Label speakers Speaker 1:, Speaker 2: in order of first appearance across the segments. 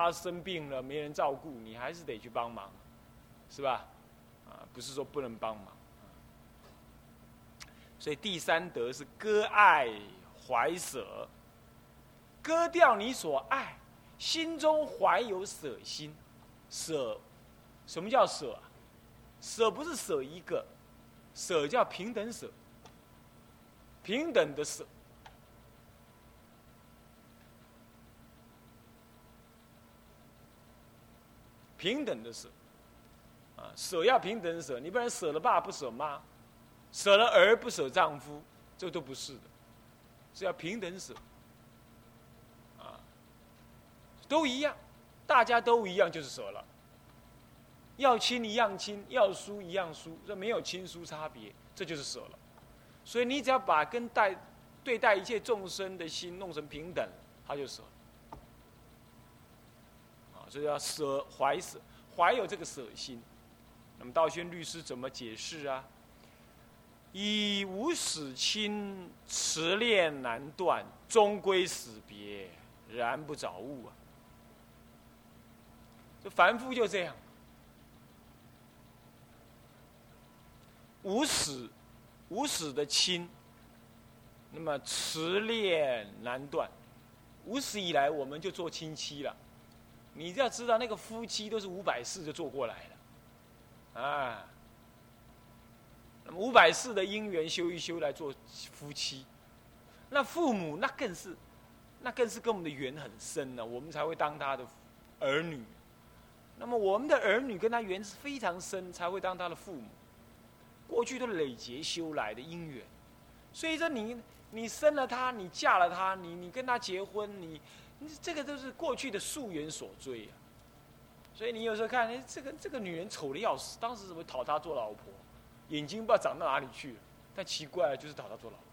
Speaker 1: 他生病了没人照顾，你还是得去帮忙，是吧？啊，不是说不能帮忙。所以第三德是割爱怀舍，割掉你所爱，心中怀有舍心，舍，什么叫舍？舍不是舍一个，舍叫平等舍，平等的舍。平等的舍，啊，舍要平等舍，你不然舍了爸不舍妈，舍了儿不舍丈夫，这都不是的，是要平等舍，啊，都一样，大家都一样就是舍了，要亲一样亲，要疏一样疏，这没有亲疏差别，这就是舍了，所以你只要把跟待对待一切众生的心弄成平等，他就舍了。所以要舍怀舍，怀有这个舍心。那么道宣律师怎么解释啊？以无始亲，持恋难断，终归死别，然不早悟啊！这凡夫就这样，无始无始的亲，那么持恋难断，无始以来我们就做亲戚了。你就要知道，那个夫妻都是五百世就做过来的，啊，那么五百世的姻缘修一修来做夫妻，那父母那更是，那更是跟我们的缘很深了，我们才会当他的儿女。那么我们的儿女跟他缘是非常深，才会当他的父母。过去都累劫修来的姻缘，所以说你你生了他，你嫁了他，你你跟他结婚，你。这个都是过去的溯源所追啊，所以你有时候看，哎，这个这个女人丑的要死，当时怎么讨她做老婆？眼睛不知道长到哪里去了，但奇怪了，就是讨她做老婆。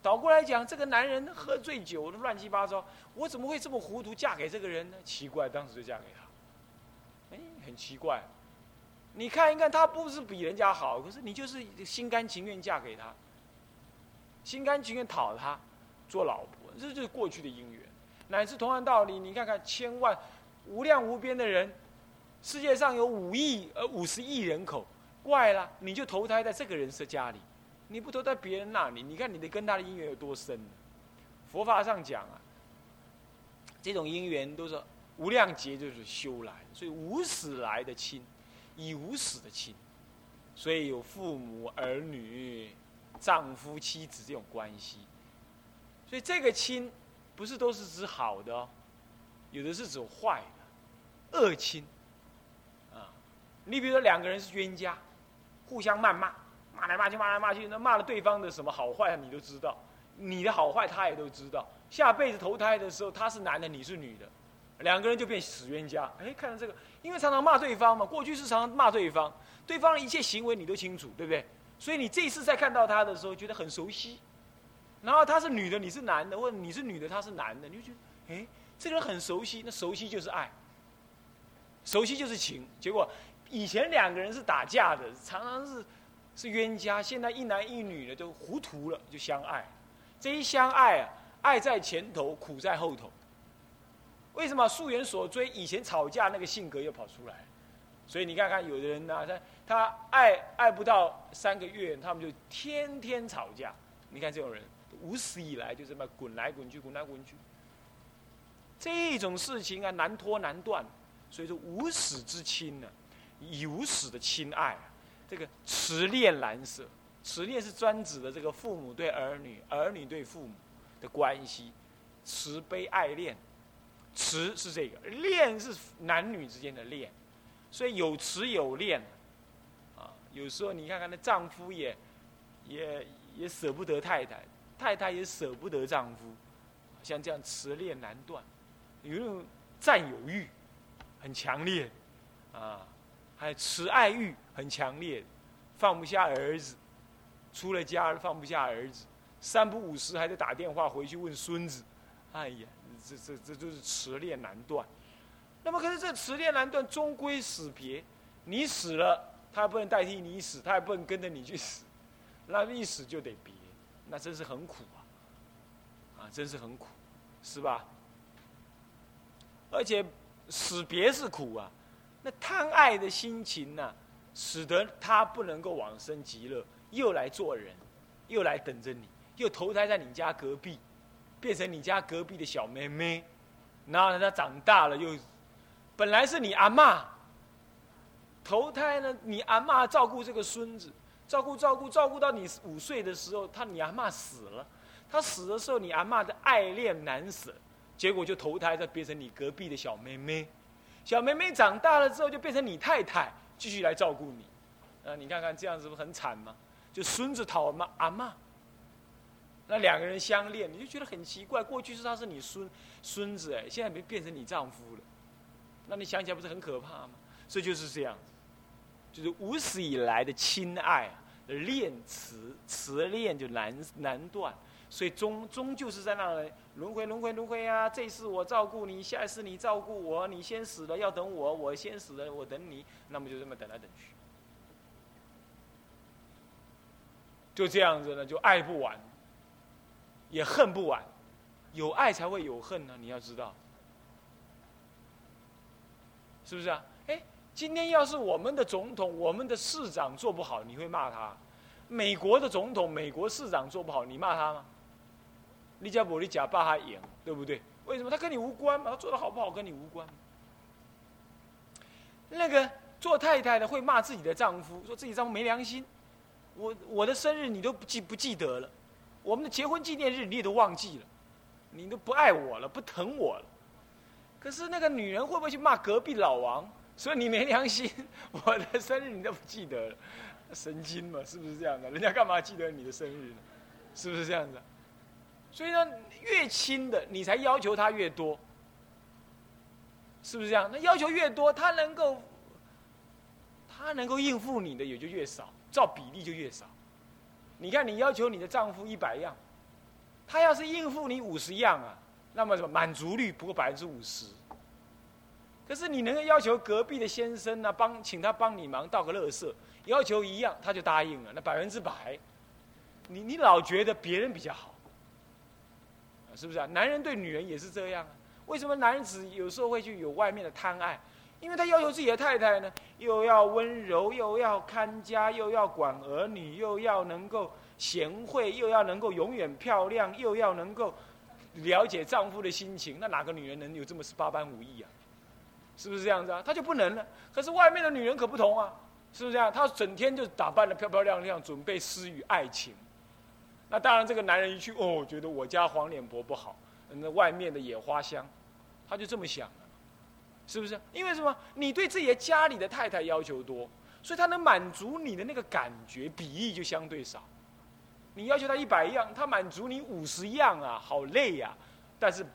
Speaker 1: 倒过来讲，这个男人喝醉酒，乱七八糟，我怎么会这么糊涂嫁给这个人呢？奇怪，当时就嫁给他，哎，很奇怪。你看一看，他不是比人家好，可是你就是心甘情愿嫁给他，心甘情愿讨他做老婆，这就是过去的姻缘。乃至同样道理，你看看千万无量无边的人，世界上有五亿呃五十亿人口，怪了，你就投胎在这个人是家里，你不投在别人那里，你看你的跟他的姻缘有多深？佛法上讲啊，这种姻缘都是无量劫就是修来，所以无始来的亲，以无始的亲，所以有父母儿女、丈夫妻子这种关系，所以这个亲。不是都是指好的哦，有的是指坏的，恶亲，啊，你比如说两个人是冤家，互相谩骂，骂来骂去，骂来骂去，那骂了对方的什么好坏，你都知道，你的好坏他也都知道。下辈子投胎的时候，他是男的，你是女的，两个人就变死冤家。哎，看到这个，因为常常骂对方嘛，过去是常常骂对方，对方的一切行为你都清楚，对不对？所以你这次再看到他的时候，觉得很熟悉。然后他是女的，你是男的，或者你是女的，他是男的，你就觉得，哎，这个人很熟悉，那熟悉就是爱，熟悉就是情。结果以前两个人是打架的，常常是是冤家，现在一男一女的都糊涂了，就相爱。这一相爱啊，爱在前头，苦在后头。为什么？溯源所追，以前吵架那个性格又跑出来。所以你看看，有的人呢，他他爱爱不到三个月，他们就天天吵架。你看这种人。无始以来就这么滚来滚去，滚来滚去。这种事情啊，难脱难断。所以说，无始之亲呢，以无始的亲爱，这个慈恋难舍。慈恋是专指的这个父母对儿女、儿女对父母的关系，慈悲爱恋。慈是这个，恋是男女之间的恋。所以有慈有恋，啊，有时候你看看那丈夫也也也舍不得太太。太太也舍不得丈夫，像这样慈恋难断，有那种占有欲很强烈，啊，还有慈爱欲很强烈，放不下儿子，出了家放不下儿子，三不五时还得打电话回去问孙子，哎呀，这这这就是慈恋难断。那么可是这慈恋难断，终归死别。你死了，他不能代替你死，他也不能跟着你去死，那一死就得别。那真是很苦啊，啊，真是很苦，是吧？而且死别是苦啊，那贪爱的心情呢，使得他不能够往生极乐，又来做人，又来等着你，又投胎在你家隔壁，变成你家隔壁的小妹妹，然后呢，他长大了又，本来是你阿妈，投胎呢，你阿妈照顾这个孙子，照顾照顾照顾到你五岁的时候，他你阿妈死了，他死的时候，你阿妈的爱恋难舍。结果就投胎，再变成你隔壁的小妹妹，小妹妹长大了之后就变成你太太，继续来照顾你。啊，你看看这样子不很惨吗？就孙子讨妈阿妈，那两个人相恋，你就觉得很奇怪。过去是他是你孙孙子哎，现在没变成你丈夫了，那你想起来不是很可怕吗？所以就是这样子，就是无始以来的亲爱啊，恋慈慈恋就难难断。所以终终究是在那里轮回轮回轮回啊！这次我照顾你，下一次你照顾我，你先死了要等我，我先死了我等你，那么就这么等来等去，就这样子呢，就爱不完，也恨不完，有爱才会有恨呢，你要知道，是不是啊？今天要是我们的总统、我们的市长做不好，你会骂他？美国的总统、美国市长做不好，你骂他吗？利加伯利假爸他赢，对不对？为什么他跟你无关嘛？他做的好不好跟你无关。那个做太太的会骂自己的丈夫，说自己丈夫没良心。我我的生日你都不记不记得了，我们的结婚纪念日你也都忘记了，你都不爱我了，不疼我了。可是那个女人会不会去骂隔壁老王，说你没良心？我的生日你都不记得了，神经嘛？是不是这样的？人家干嘛记得你的生日呢？是不是这样子？所以呢，越亲的你才要求他越多，是不是这样？那要求越多，他能够，他能够应付你的也就越少，照比例就越少。你看，你要求你的丈夫一百样，他要是应付你五十样啊，那么什么满足率不过百分之五十。可是你能够要求隔壁的先生呢，帮请他帮你忙倒个垃圾，要求一样他就答应了，那百分之百，你你老觉得别人比较好。是不是啊？男人对女人也是这样啊？为什么男子有时候会去有外面的贪爱？因为他要求自己的太太呢，又要温柔，又要看家，又要管儿女，又要能够贤惠，又要能够永远漂亮，又要能够了解丈夫的心情。那哪个女人能有这么十八般武艺啊？是不是这样子啊？他就不能了。可是外面的女人可不同啊，是不是这样？她整天就打扮的漂漂亮亮，准备施予爱情。那当然，这个男人一去哦，觉得我家黄脸婆不好，那外面的野花香，他就这么想了，是不是？因为什么？你对自己的家里的太太要求多，所以他能满足你的那个感觉比例就相对少。你要求他一百样，他满足你五十样啊，好累呀，但是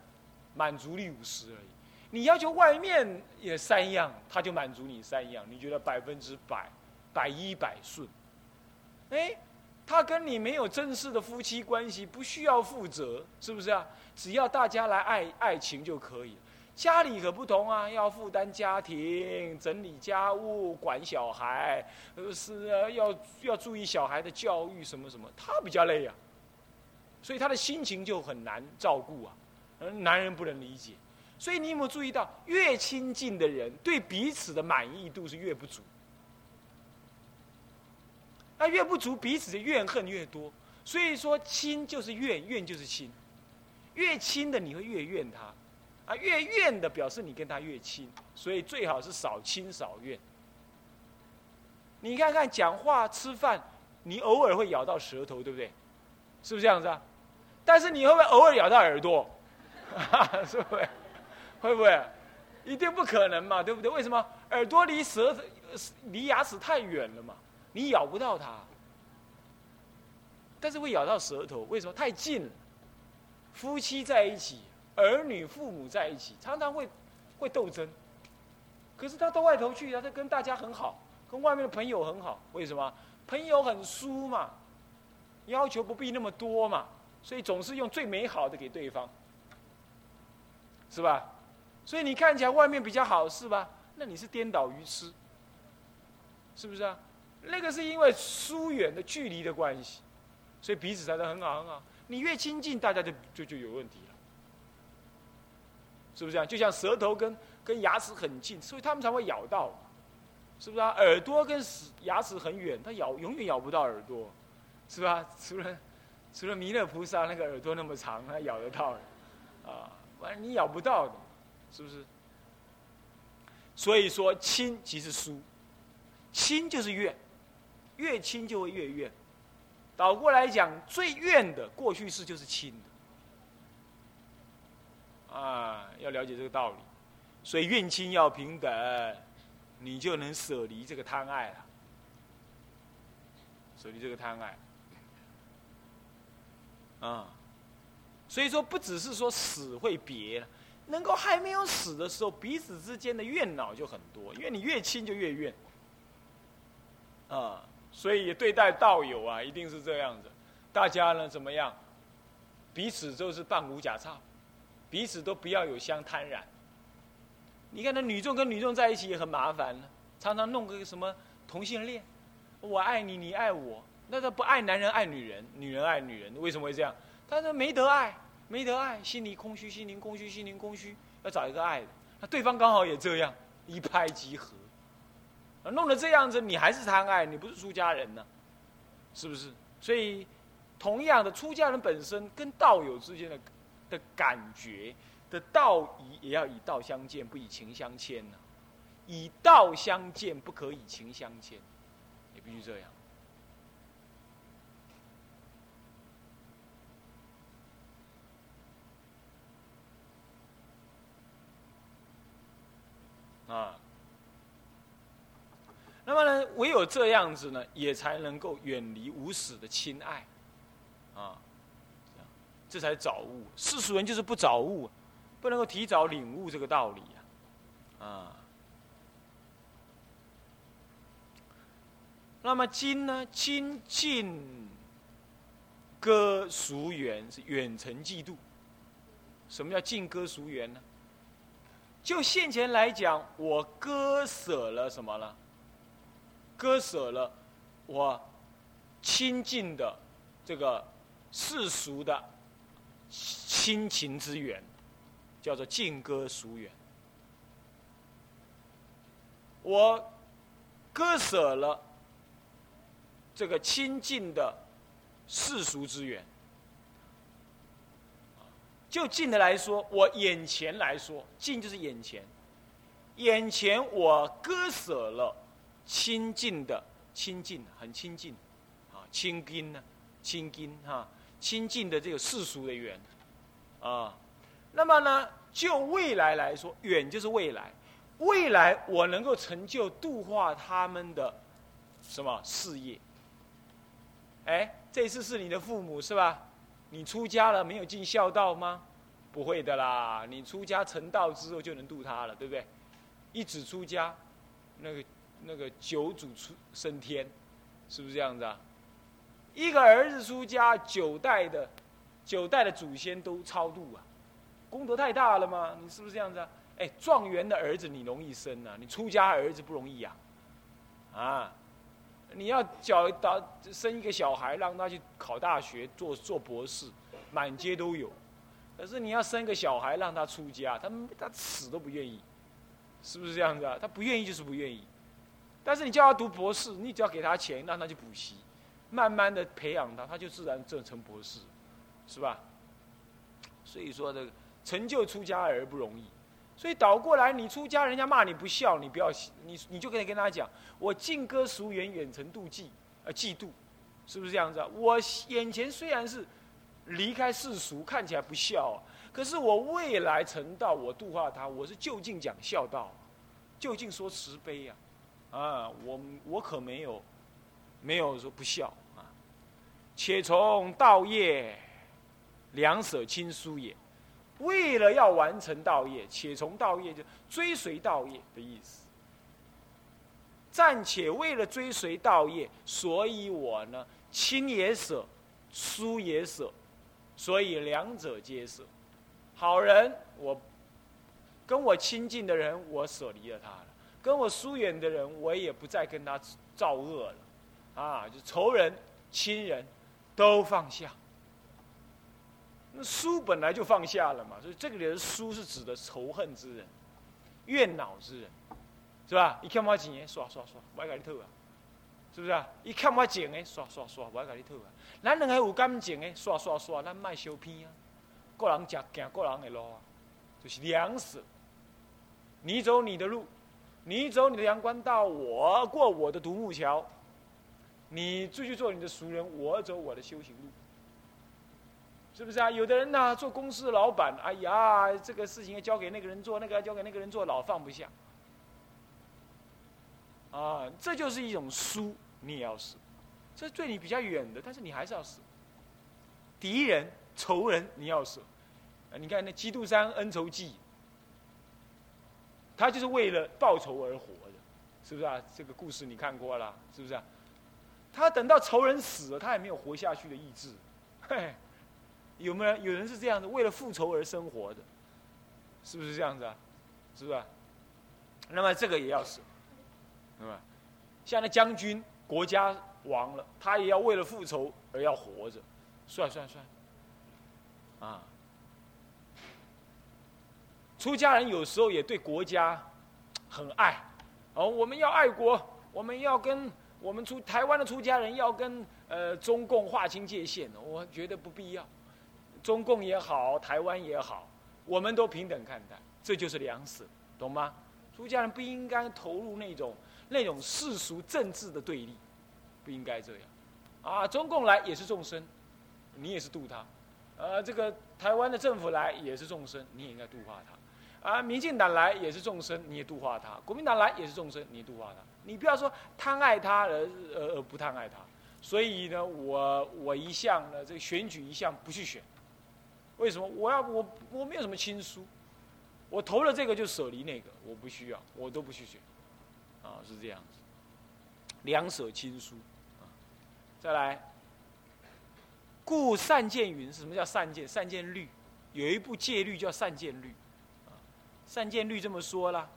Speaker 1: 满足率五十而已。你要求外面也三样，他就满足你三样，你觉得百分之百，百依百顺，哎。他跟你没有正式的夫妻关系，不需要负责，是不是啊？只要大家来爱爱情就可以了。家里可不同啊，要负担家庭、整理家务、管小孩，呃，是，要要注意小孩的教育什么什么，他比较累啊，所以他的心情就很难照顾啊。男人不能理解，所以你有没有注意到，越亲近的人，对彼此的满意度是越不足。那越不足，彼此的怨恨越多。所以说，亲就是怨，怨就是亲。越亲的你会越怨他，啊，越怨的表示你跟他越亲。所以最好是少亲少怨。你看看讲话、吃饭，你偶尔会咬到舌头，对不对？是不是这样子啊？但是你会不会偶尔咬到耳朵？是不是？会不会？一定不可能嘛，对不对？为什么？耳朵离舌、离牙齿太远了嘛。你咬不到它，但是会咬到舌头。为什么？太近了。夫妻在一起，儿女、父母在一起，常常会会斗争。可是他到外头去，他跟大家很好，跟外面的朋友很好。为什么？朋友很疏嘛，要求不必那么多嘛，所以总是用最美好的给对方，是吧？所以你看起来外面比较好，是吧？那你是颠倒愚痴，是不是啊？那个是因为疏远的距离的关系，所以彼此才能很好很好。你越亲近，大家就就就有问题了，是不是啊？就像舌头跟跟牙齿很近，所以他们才会咬到，是不是啊？耳朵跟牙齿很远，它咬永远咬不到耳朵，是吧？除了除了弥勒菩萨那个耳朵那么长，它咬得到，啊，不然你咬不到的，是不是？所以说亲即是疏，亲就是怨，越亲就会越怨。倒过来讲，最怨的过去式就是亲的，啊，要了解这个道理。所以怨亲要平等，你就能舍离这个贪爱了，舍离这个贪爱。啊，所以说不只是说死会别，能够还没有死的时候，彼此之间的怨恼就很多，因为你越亲就越怨。啊，所以对待道友啊，一定是这样子，大家呢怎么样？彼此都是半无假差，彼此都不要有相贪染。你看那女众跟女众在一起也很麻烦呢，常常弄个什么同性恋，我爱你，你爱我。那他不爱男人爱女人，女人爱女人，为什么会这样？他说没得爱，没得爱，心里空虚，心灵空虚，心灵空虚，要找一个爱的。那对方刚好也这样，一拍即合。弄得这样子，你还是贪爱，你不是出家人呢，是不是？所以，同样的，出家人本身跟道友之间的的感觉的道义，也要以道相见，不以情相牵呢。以道相见，不可以情相牵，也必须这样。啊，那么呢，唯有这样子呢，也才能够远离无始的亲爱，啊，这才早悟。世俗人就是不早悟，不能够提早领悟这个道理啊，啊。那么今呢，亲近歌俗缘是远程嫉妒。什么叫近歌俗缘呢？就现前来讲，我割舍了什么呢？割舍了我亲近的这个世俗的亲情之缘，叫做近割俗缘。我割舍了这个亲近的世俗之缘。就近的来说，我眼前来说，近就是眼前，眼前我割舍了亲近的亲近，很亲近，啊，亲近呢，亲近哈，亲近的这个世俗的缘，啊，那么呢，就未来来说，远就是未来，未来我能够成就度化他们的什么事业？哎，这次是你的父母是吧？你出家了没有尽孝道吗？不会的啦，你出家成道之后就能度他了，对不对？一子出家，那个那个九祖出升天，是不是这样子啊？一个儿子出家，九代的九代的祖先都超度啊，功德太大了吗？你是不是这样子啊？哎，状元的儿子你容易生啊，你出家儿子不容易养，啊。你要教到生一个小孩，让他去考大学、做做博士，满街都有。可是你要生个小孩让他出家，他他死都不愿意，是不是这样子啊？他不愿意就是不愿意。但是你叫他读博士，你只要给他钱，让他去补习，慢慢的培养他，他就自然正成博士，是吧？所以说这个成就出家儿不容易。所以倒过来，你出家人家骂你不孝，你不要你你就可以跟他讲：我敬歌俗缘，远程妒忌，呃，嫉妒，是不是这样子啊？我眼前虽然是离开世俗，看起来不孝啊，可是我未来成道，我度化他，我是就近讲孝道，就近说慈悲呀，啊，我我可没有没有说不孝啊，且从道业两舍亲疏也。为了要完成道业，且从道业就追随道业的意思。暂且为了追随道业，所以我呢亲也舍，疏也舍，所以两者皆舍。好人，我跟我亲近的人，我舍离了他了；跟我疏远的人，我也不再跟他造恶了。啊，就仇人、亲人，都放下。那书本来就放下了嘛，所以这个人书是指的仇恨之人，怨恼之人，是吧？一看我钱，刷刷刷，我给你讨啊，是不是啊？一看我情的，刷刷刷，我给你讨啊。咱两个有感情的，刷刷刷，咱卖相片啊。个人食行个人的路啊，就是两舍。你走你的路，你走你的阳关道，我过我的独木桥。你继续做你的俗人，我走我的修行路。是不是啊？有的人呢，做公司的老板，哎呀，这个事情要交给那个人做，那个要交给那个人做，老放不下。啊，这就是一种输，你也要死。这对你比较远的，但是你还是要死。敌人、仇人，你要舍。你看那《基督山恩仇记》，他就是为了报仇而活的，是不是啊？这个故事你看过了，是不是啊？他等到仇人死了，他也没有活下去的意志，嘿。有没有有人是这样的，为了复仇而生活的，是不是这样子啊？是不是？那么这个也要死，是吧？像那将军，国家亡了，他也要为了复仇而要活着，算算算，啊！出家人有时候也对国家很爱，哦，我们要爱国，我们要跟我们出台湾的出家人要跟呃中共划清界限，我觉得不必要。中共也好，台湾也好，我们都平等看待，这就是良死，懂吗？出家人不应该投入那种那种世俗政治的对立，不应该这样。啊，中共来也是众生，你也是度他；呃，这个台湾的政府来也是众生，你也应该度化他；啊，民进党来也是众生，你也度化他；国民党来也是众生，你也度化他。你不要说贪爱他而而而不贪爱他。所以呢，我我一向呢，这个选举一向不去选。为什么？我要我我没有什么亲疏，我投了这个就舍离那个，我不需要，我都不去选，啊是这样子，两舍亲疏，啊，再来，故善见云是什么叫善见？善见律，有一部戒律叫善见律，善见律这么说啦，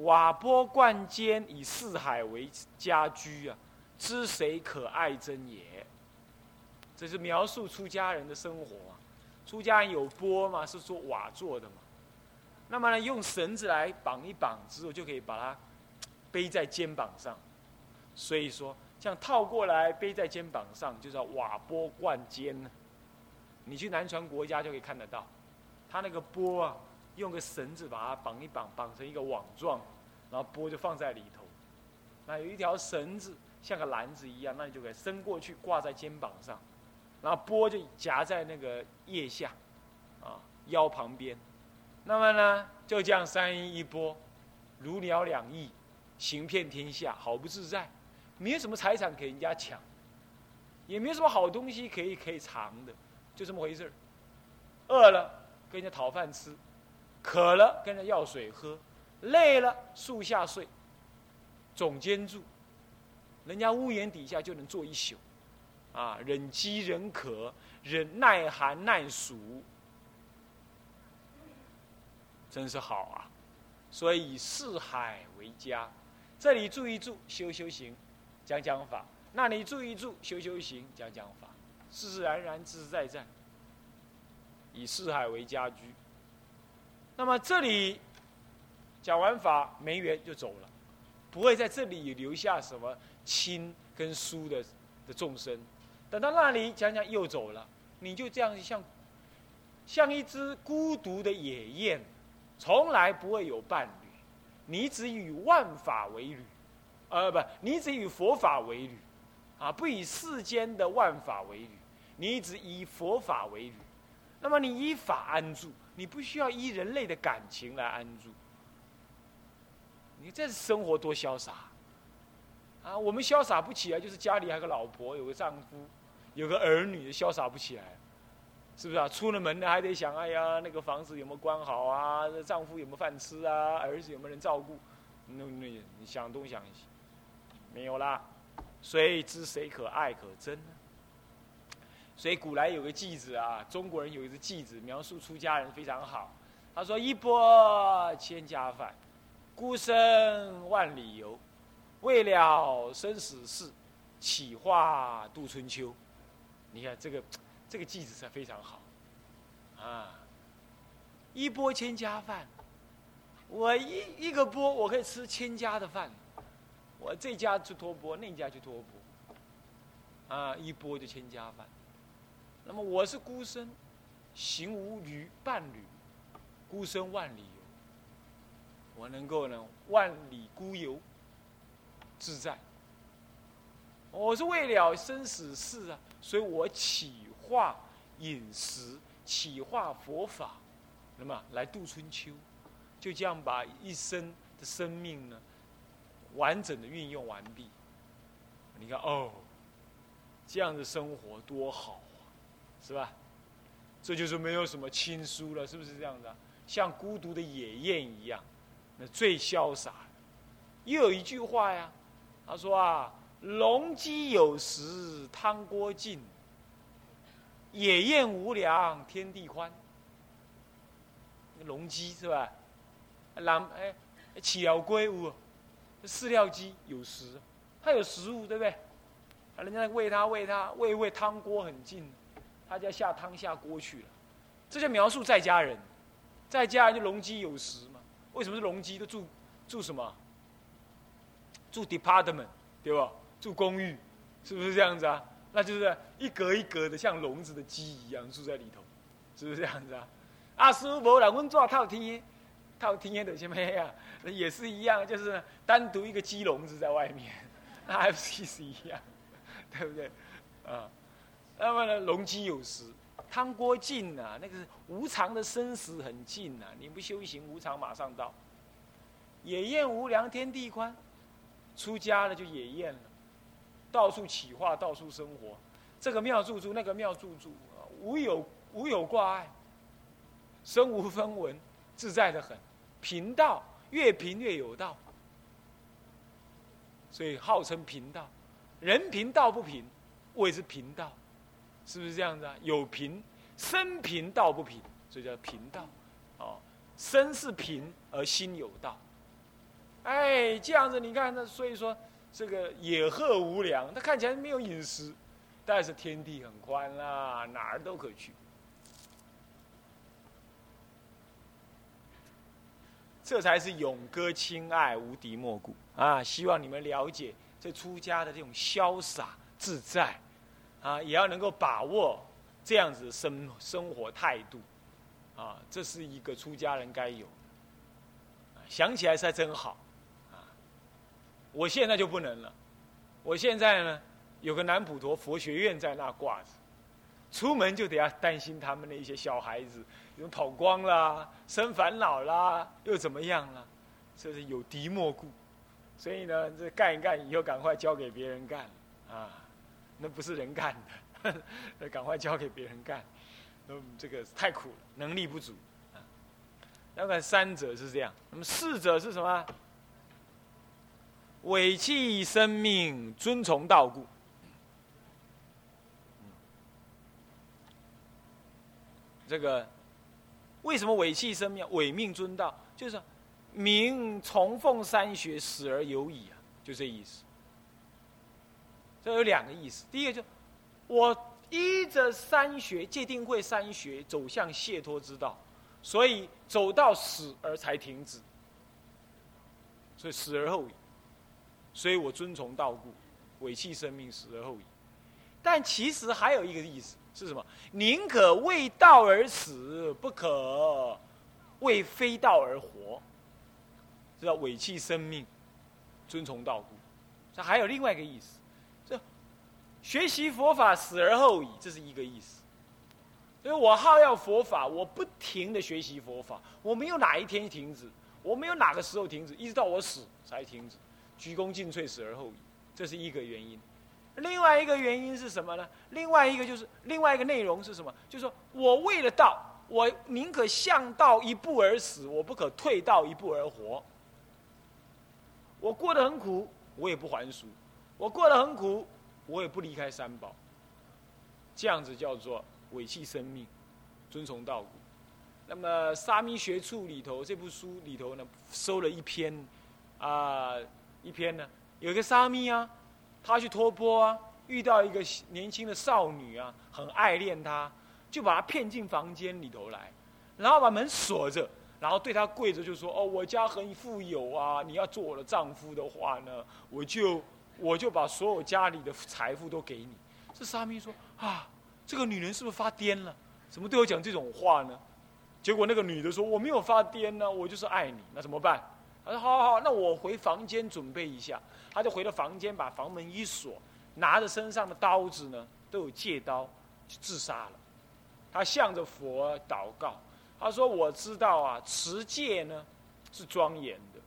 Speaker 1: 瓦钵灌坚以四海为家居啊，知谁可爱真也？这是描述出家人的生活。出家人有钵嘛，是做瓦做的嘛。那么呢，用绳子来绑一绑之后，就可以把它背在肩膀上。所以说，这样套过来背在肩膀上，就叫瓦钵贯肩。你去南传国家就可以看得到，他那个钵啊，用个绳子把它绑一绑，绑成一个网状，然后钵就放在里头。那有一条绳子像个篮子一样，那你就可以伸过去挂在肩膀上。然后钵就夹在那个腋下，啊腰旁边，那么呢就这样三衣一钵，如鸟两翼，行遍天下，好不自在，没有什么财产给人家抢，也没有什么好东西可以可以藏的，就这么回事儿。饿了跟人家讨饭吃，渴了跟人家要水喝，累了树下睡，总监住，人家屋檐底下就能坐一宿。啊，忍饥忍渴，忍耐寒耐暑，真是好啊！所以以四海为家，这里住一住，修修行，讲讲法；那里住一住，修修行，讲讲法，自自然然，自自在在，以四海为家居。那么这里讲完法没缘就走了，不会在这里留下什么亲跟疏的的众生。等到那里讲讲又走了，你就这样像，像一只孤独的野雁，从来不会有伴侣，你只与万法为侣，呃，不，你只与佛法为侣，啊，不以世间的万法为侣，你只以佛法为侣，那么你依法安住，你不需要依人类的感情来安住，你这生活多潇洒，啊，我们潇洒不起来，就是家里还有个老婆，有个丈夫。有个儿女潇洒不起来，是不是啊？出了门呢还得想，哎呀，那个房子有没有关好啊？丈夫有没有饭吃啊？儿子有没有人照顾？那那你想东想西，没有啦。谁知谁可爱可真呢？所以古来有个句子啊，中国人有一个句子描述出家人非常好。他说：“一钵千家饭，孤身万里游，为了生死事，岂话度春秋。”你看这个，这个句子是非常好，啊，一钵千家饭，我一一个钵，我可以吃千家的饭。我这家去托钵，那家去托钵，啊，一钵就千家饭。那么我是孤身，行无侣伴侣，孤身万里游。我能够呢，万里孤游，自在。我是为了生死事啊，所以我企划饮食，企划佛法，那么来度春秋，就这样把一生的生命呢，完整的运用完毕。你看哦，这样的生活多好啊，是吧？这就是没有什么亲疏了，是不是这样的？像孤独的野雁一样。那最潇洒，又有一句话呀，他说啊：“龙鸡有时汤锅尽，野雁无粮天地宽。”龙鸡是吧？狼哎，起了龟屋，饲料鸡有食，它有食物对不对？人家喂它喂它喂喂汤锅很近，它就要下汤下锅去了。这就描述在家人，在家人就龙鸡有食嘛。为什么是龙基都住住什么？住 department 对吧？住公寓，是不是这样子啊？那就是一格一格的，像笼子的鸡一样住在里头，是不是这样子啊？啊，师傅，我阮做套天，套天的什么呀？也是一样，就是单独一个鸡笼子在外面，那还不是意思一样，对不对？啊，那么呢，龙鸡有时。汤锅尽呐，那个无常的生死很近呐，你不修行，无常马上到。野宴无粮，天地宽。出家了就野宴了，到处起化，到处生活。这个庙住住，那个庙住住，无有无有挂碍，身无分文，自在的很。贫道越贫越有道，所以号称贫道。人贫道不贫，谓之贫道。是不是这样子啊？有贫，身贫道不贫，所以叫贫道。哦，身是贫而心有道。哎，这样子你看，那所以说这个野鹤无粮，它看起来没有饮食，但是天地很宽啦，哪儿都可去。这才是勇歌亲爱，无敌莫故啊！希望你们了解这出家的这种潇洒自在。啊，也要能够把握这样子生生活态度，啊，这是一个出家人该有。想起来才真好，我现在就不能了。我现在呢，有个南普陀佛学院在那挂着，出门就得要担心他们的一些小孩子，又跑光啦，生烦恼啦，又怎么样了？这是有敌莫顾，所以呢，这干一干以后，赶快交给别人干，啊。那不是人干的，赶快交给别人干。那这个太苦了，能力不足。那么三者是这样，那么四者是什么？委弃生命，遵从道故。这个为什么委弃生命，委命遵道？就是名崇奉三学，死而有矣啊，就这意思。这有两个意思，第一个就，我依着三学界定会三学走向解脱之道，所以走到死而才停止，所以死而后已，所以我遵从道故，委弃生命，死而后已。但其实还有一个意思是什么？宁可为道而死，不可为非道而活，这叫委弃生命，遵从道故。这还有另外一个意思。这学习佛法，死而后已，这是一个意思。因为我好要佛法，我不停的学习佛法，我没有哪一天停止，我没有哪个时候停止，一直到我死才停止，鞠躬尽瘁，死而后已，这是一个原因。另外一个原因是什么呢？另外一个就是另外一个内容是什么？就是说我为了道，我宁可向道一步而死，我不可退道一步而活。我过得很苦，我也不还俗；我过得很苦。我也不离开三宝，这样子叫做委弃生命，遵从道故。那么《沙弥学处》里头这部书里头呢，收了一篇，啊，一篇呢，有一个沙弥啊，他去托钵啊，遇到一个年轻的少女啊，很爱恋他，就把他骗进房间里头来，然后把门锁着，然后对他跪着就说：“哦，我家很富有啊，你要做我的丈夫的话呢，我就我就把所有家里的财富都给你。”这沙弥说：“啊，这个女人是不是发癫了？怎么对我讲这种话呢？”结果那个女的说：“我没有发癫呢，我就是爱你。那怎么办？”说：“好好好，那我回房间准备一下。”他就回了房间，把房门一锁，拿着身上的刀子呢，都有戒刀，就自杀了。他向着佛祷告。他说：“我知道啊，持戒呢是庄严的，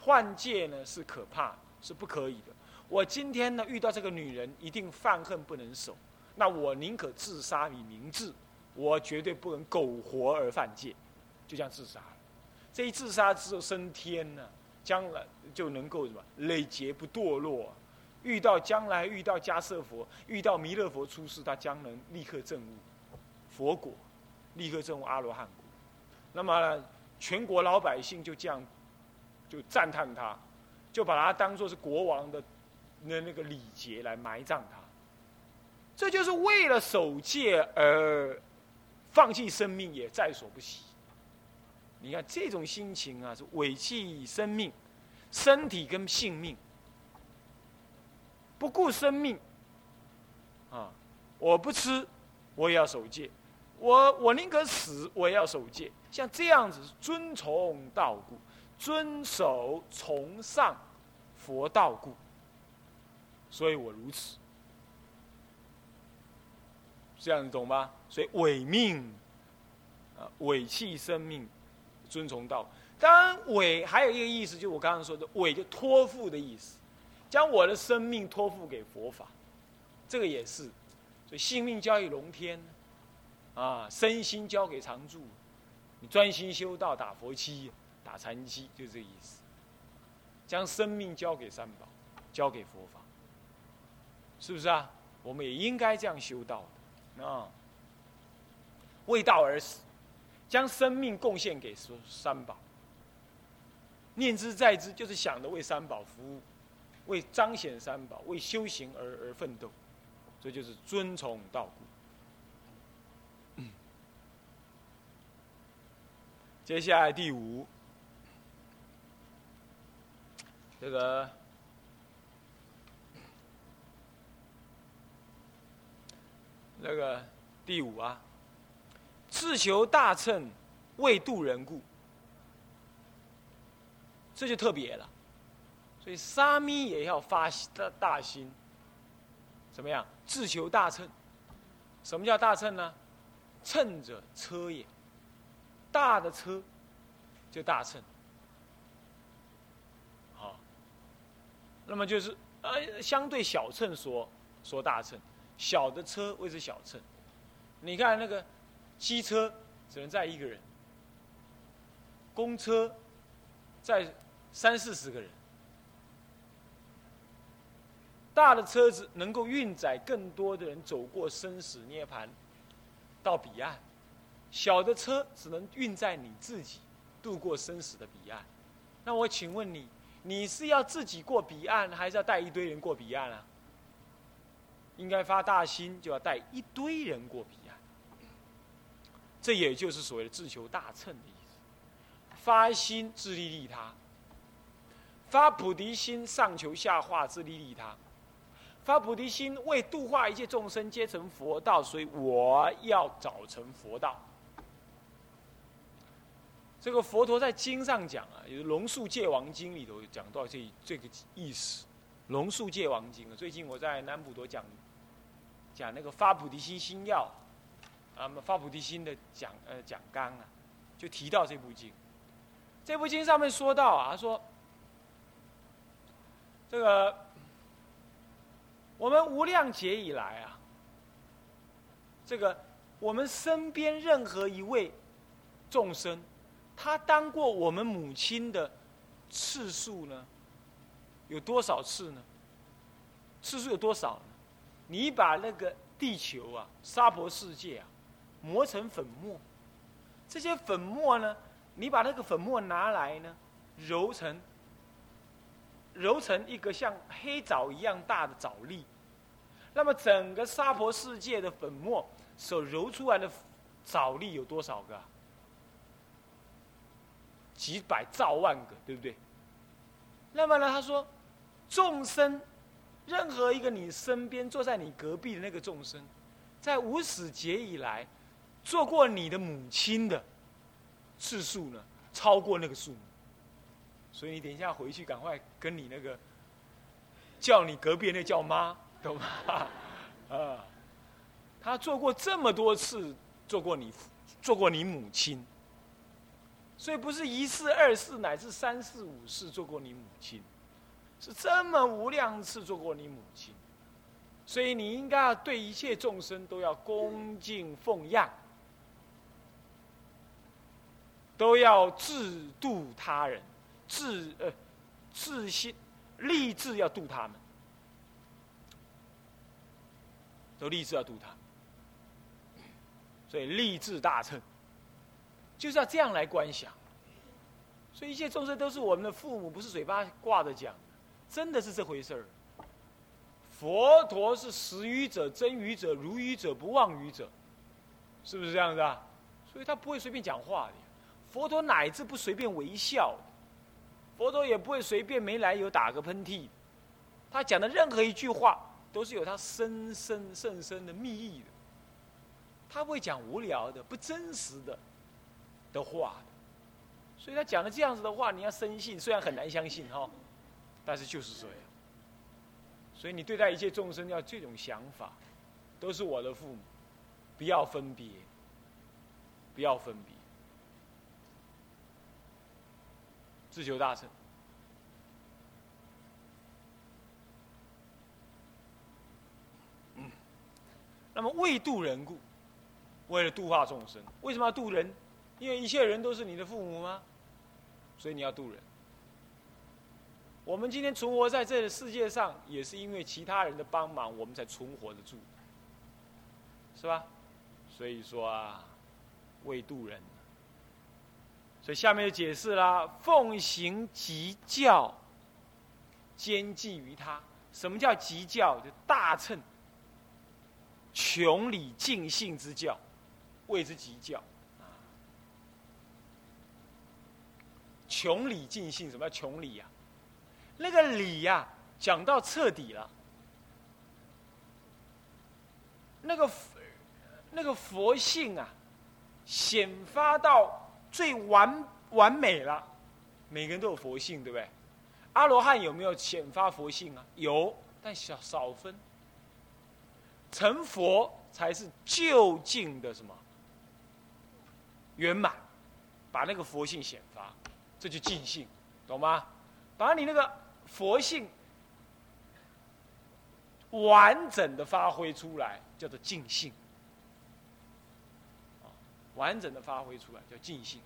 Speaker 1: 换戒呢是可怕，是不可以的。我今天呢遇到这个女人，一定犯恨不能守。那我宁可自杀以明志，我绝对不能苟活而犯戒，就这样自杀。这一自杀之后升天呢，将来就能够什么累劫不堕落，遇到将来遇到迦舍佛，遇到弥勒佛出世，他将能立刻证悟佛果，立刻证悟阿罗汉果。”那么，全国老百姓就这样，就赞叹他，就把他当做是国王的那那个礼节来埋葬他。这就是为了守戒而放弃生命也在所不惜。你看这种心情啊，是委弃生命、身体跟性命，不顾生命啊！我不吃，我也要守戒。我我宁可死，我也要守戒。像这样子，遵从道故，遵守崇尚佛道故，所以我如此。这样子懂吗？所以违命啊，委弃生命，遵从道。当然，违还有一个意思，就我刚刚说的违，就托付的意思，将我的生命托付给佛法，这个也是。所以性命交于龙天。啊，身心交给常住，你专心修道，打佛七，打禅七，就这个意思。将生命交给三宝，交给佛法，是不是啊？我们也应该这样修道的啊。为道而死，将生命贡献给三宝。念之在之，就是想着为三宝服务，为彰显三宝，为修行而而奋斗，这就是遵从道故。接下来第五，这个那个第五啊，自求大乘，为度人故，这就特别了。所以沙弥也要发大大心，怎么样？自求大乘。什么叫大乘呢？乘者车也。大的车就大乘，好，那么就是呃，相对小乘说说大乘，小的车谓之小乘。你看那个机车只能载一个人，公车载三四十个人，大的车子能够运载更多的人走过生死涅槃，到彼岸。小的车只能运载你自己渡过生死的彼岸，那我请问你，你是要自己过彼岸，还是要带一堆人过彼岸啊？应该发大心，就要带一堆人过彼。这也就是所谓的自求大乘的意思。发心自利利他，发菩提心上求下化自利利他，发菩提心为度化一切众生皆成佛道，所以我要早成佛道。这个佛陀在经上讲啊，有《龙树戒王经》里头讲到这这个意思，《龙树戒王经》啊，最近我在南普陀讲讲那个发菩提心心要，啊，发菩提心的讲呃讲纲啊，就提到这部经。这部经上面说到啊，说这个我们无量劫以来啊，这个我们身边任何一位众生。他当过我们母亲的次数呢？有多少次呢？次数有多少呢？你把那个地球啊，沙婆世界啊，磨成粉末，这些粉末呢，你把那个粉末拿来呢，揉成揉成一个像黑枣一样大的枣粒，那么整个沙婆世界的粉末所揉出来的枣粒有多少个？几百兆万个，对不对？那么呢，他说，众生，任何一个你身边坐在你隔壁的那个众生，在无始劫以来，做过你的母亲的次数呢，超过那个数目。所以你等一下回去，赶快跟你那个叫你隔壁那叫妈，懂吗？啊，他做过这么多次，做过你，做过你母亲。所以不是一次、二次，乃至三世、五次做过你母亲，是这么无量次做过你母亲。所以你应该要对一切众生都要恭敬奉养，都要自度他人，自呃自心立志要度他们，都立志要度他。所以立志大乘。就是要这样来观想，所以一切众生都是我们的父母，不是嘴巴挂着讲，真的是这回事儿。佛陀是实于者、真于者、如于者、不妄语者，是不是这样子啊？所以他不会随便讲话的。佛陀乃至不随便微笑，佛陀也不会随便没来由打个喷嚏。他讲的任何一句话，都是有他深深甚深的密意的。他不会讲无聊的、不真实的。的话，所以他讲的这样子的话，你要深信，虽然很难相信哈，但是就是这样。所以你对待一切众生要这种想法，都是我的父母，不要分别，不要分别，自求大成。那么为度人故，为了度化众生，为什么要度人？因为一切人都是你的父母吗？所以你要度人。我们今天存活在这个世界上，也是因为其他人的帮忙，我们才存活得住，是吧？所以说啊，为度人。所以下面就解释啦：奉行极教，兼济于他。什么叫极教？就大乘、穷理尽性之教，谓之极教。穷理尽性，什么叫穷理呀？那个理呀，讲到彻底了。那个那个佛性啊，显发到最完完美了。每个人都有佛性，对不对？阿罗汉有没有显发佛性啊？有，但少少分。成佛才是究竟的什么圆满，把那个佛性显发。这就尽兴，懂吗？把你那个佛性完整的发挥出来，叫做尽兴。完整的发挥出来叫尽兴。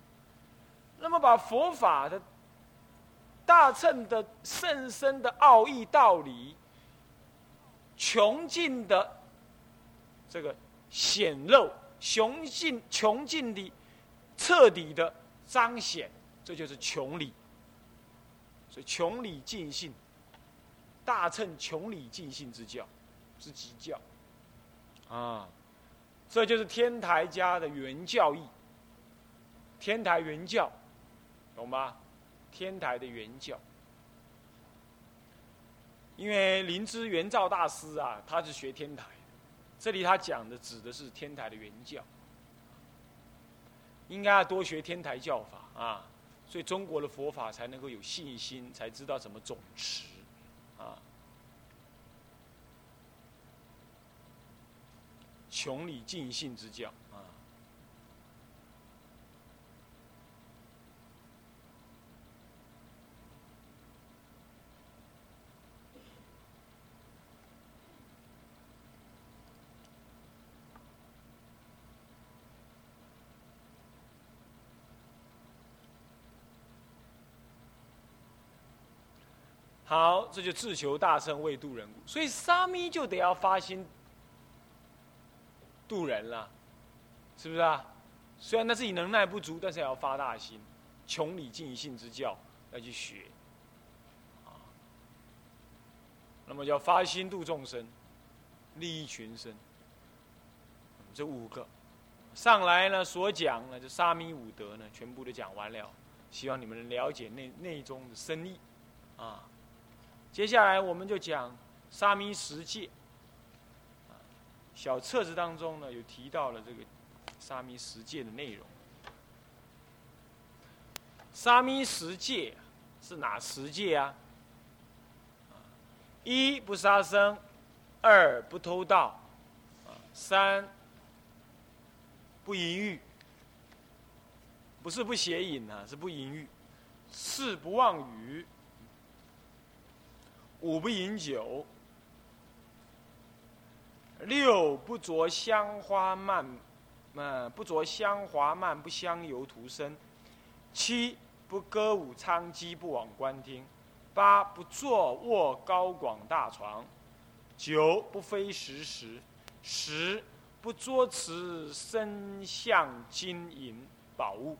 Speaker 1: 那么把佛法的大乘的甚深的奥义道理，穷尽的这个显露，穷尽穷尽的彻底的彰显。这就是穷理，所以穷理尽性，大乘穷理尽性之教，是极教，啊，这就是天台家的原教义，天台原教，懂吗？天台的原教，因为灵芝圆照大师啊，他是学天台，这里他讲的指的是天台的原教，应该要多学天台教法啊。所以中国的佛法才能够有信心，才知道怎么总持，啊，穷理尽性之教。啊好，这就自求大圣为度人，所以沙弥就得要发心度人了，是不是啊？虽然他自己能耐不足，但是也要发大心，穷理尽性之教要去学，啊，那么要发心度众生，利益群生，这五个上来呢，所讲呢，这沙弥五德呢，全部都讲完了，希望你们能了解内内中的深意，啊。接下来我们就讲沙弥十戒。小册子当中呢，有提到了这个沙弥十戒的内容。沙弥十戒是哪十戒啊？一不杀生，二不偷盗，三不淫欲，不是不邪淫啊，是不淫欲。四不妄语，五不饮酒。六不着香花漫，呃，不着香华漫，不香油涂身。七不歌舞娼妓，不往观听。八不坐卧高广大床。九不非时时。十不作持身相金银宝物。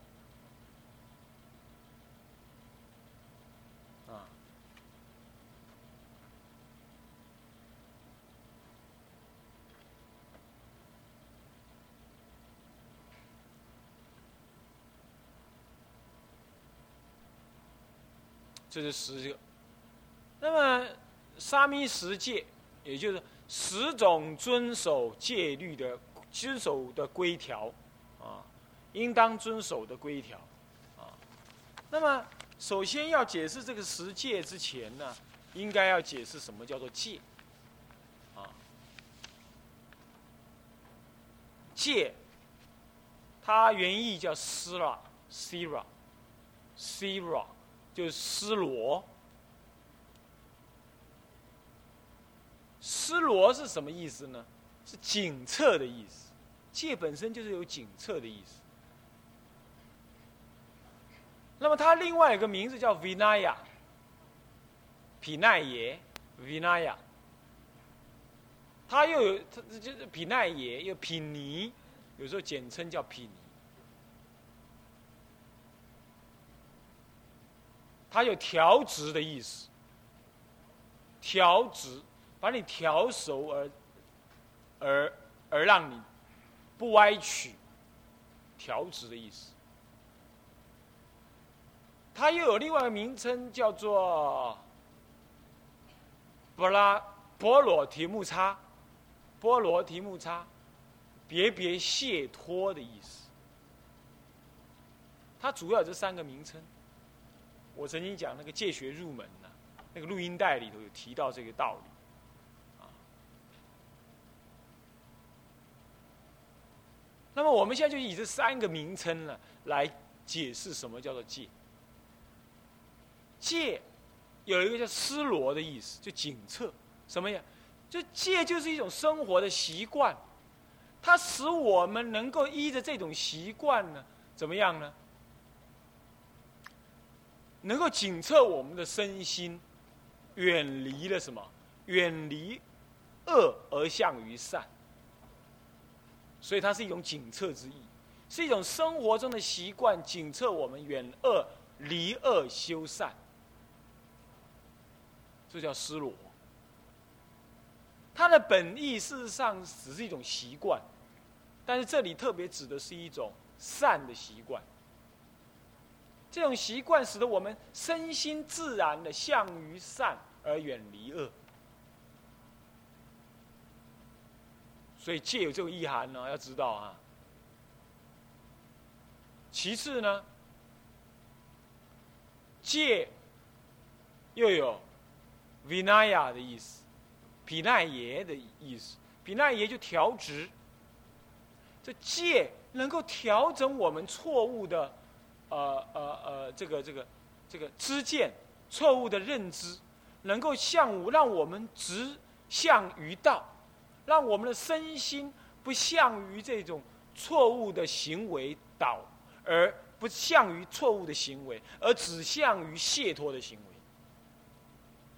Speaker 1: 这是十个，那么沙弥十戒，也就是十种遵守戒律的遵守的规条，啊，应当遵守的规条，啊，那么首先要解释这个十戒之前呢，应该要解释什么叫做戒，啊，戒，它原意叫 sira，sira，sira。就是斯罗，斯罗是什么意思呢？是警策的意思。戒本身就是有警策的意思。那么它另外一个名字叫 Vinaya，毗奈耶，Vinaya。它又有它就是毗奈耶，又毗尼，有时候简称叫毗尼。它有调直的意思，调直，把你调熟而，而而让你不歪曲，调直的意思。它又有另外一个名称叫做波拉波罗提木叉，波罗提木叉，别别解脱的意思。它主要这三个名称。我曾经讲那个戒学入门呢，那个录音带里头有提到这个道理，啊。那么我们现在就以这三个名称呢来解释什么叫做戒。戒有一个叫失罗的意思，就警策，什么呀？就戒就是一种生活的习惯，它使我们能够依着这种习惯呢，怎么样呢？能够警测我们的身心，远离了什么？远离恶而向于善，所以它是一种警测之意，是一种生活中的习惯，警测我们远恶、离恶修善。这叫失罗。它的本意事实上只是一种习惯，但是这里特别指的是一种善的习惯。这种习惯使得我们身心自然的向于善而远离恶，所以戒有这种意涵呢，要知道啊。其次呢，戒又有 vinaya 的意思，比奈耶的意思，比奈耶就调直。这戒能够调整我们错误的。呃呃呃，这个这个这个知见错误的认知，能够向让我们直向于道，让我们的身心不向于这种错误的行为导，而不向于错误的行为，而只向于解脱的行为。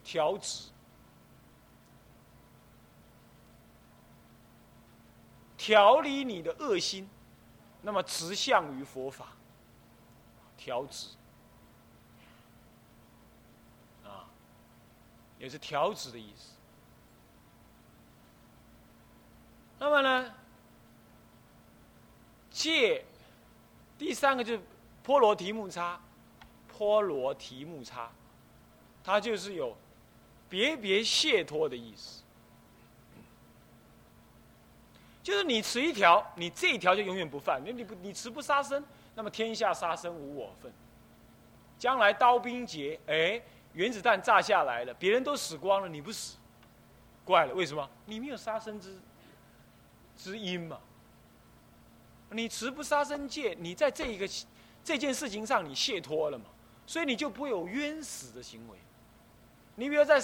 Speaker 1: 调止，调理你的恶心，那么直向于佛法。调子，啊，也是调子的意思。那么呢，戒第三个就是波罗提木叉，波罗提木叉，它就是有别别解脱的意思。就是你持一条，你这一条就永远不犯。你你不你持不杀生，那么天下杀生无我份。将来刀兵劫，哎，原子弹炸下来了，别人都死光了，你不死，怪了，为什么？你没有杀生之之因嘛。你持不杀生戒，你在这一个这件事情上你卸脱了嘛，所以你就不会有冤死的行为。你比如在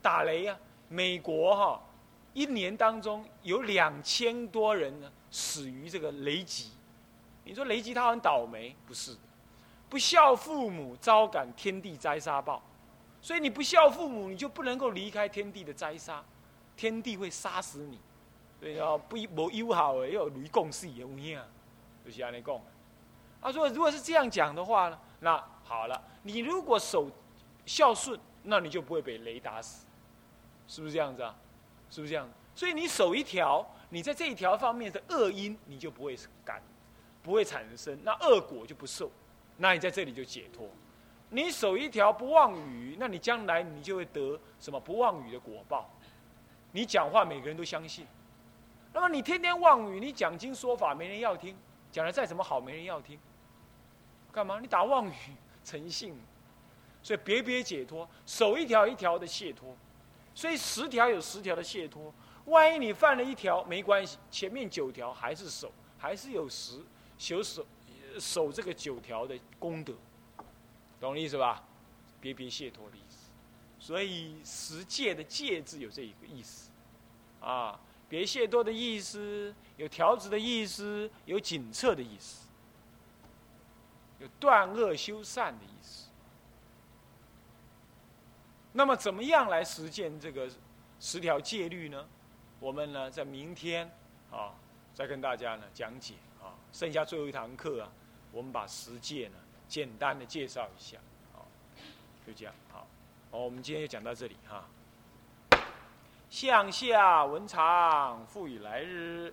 Speaker 1: 打雷啊，美国哈。一年当中有两千多人呢死于这个雷击，你说雷吉他很倒霉？不是，不孝父母招感天地灾杀报，所以你不孝父母，你就不能够离开天地的灾杀，天地会杀死你。所以要不无友好的要离共死有影，就是安尼讲。他说，如果是这样讲的话呢，那好了，你如果守孝顺，那你就不会被雷打死，是不是这样子啊？是不是这样？所以你守一条，你在这一条方面的恶因，你就不会感，不会产生，那恶果就不受，那你在这里就解脱。你守一条不妄语，那你将来你就会得什么不妄语的果报。你讲话每个人都相信，那么你天天妄语，你讲经说法没人要听，讲的再怎么好没人要听，干嘛？你打妄语诚信，所以别别解脱，守一条一条的解脱。所以十条有十条的解脱，万一你犯了一条没关系，前面九条还是守，还是有十修守守这个九条的功德，懂我意思吧？别别谢脱的意思。所以十戒的戒字有这一个意思，啊，别谢脱的意思，有条子的意思，有警策的意思，有断恶修善的意思。那么，怎么样来实践这个十条戒律呢？我们呢，在明天啊，再跟大家呢讲解。剩下最后一堂课啊，我们把十戒呢简单的介绍一下，好，就这样，好，好，我们今天就讲到这里哈。向下文长，赋予来日。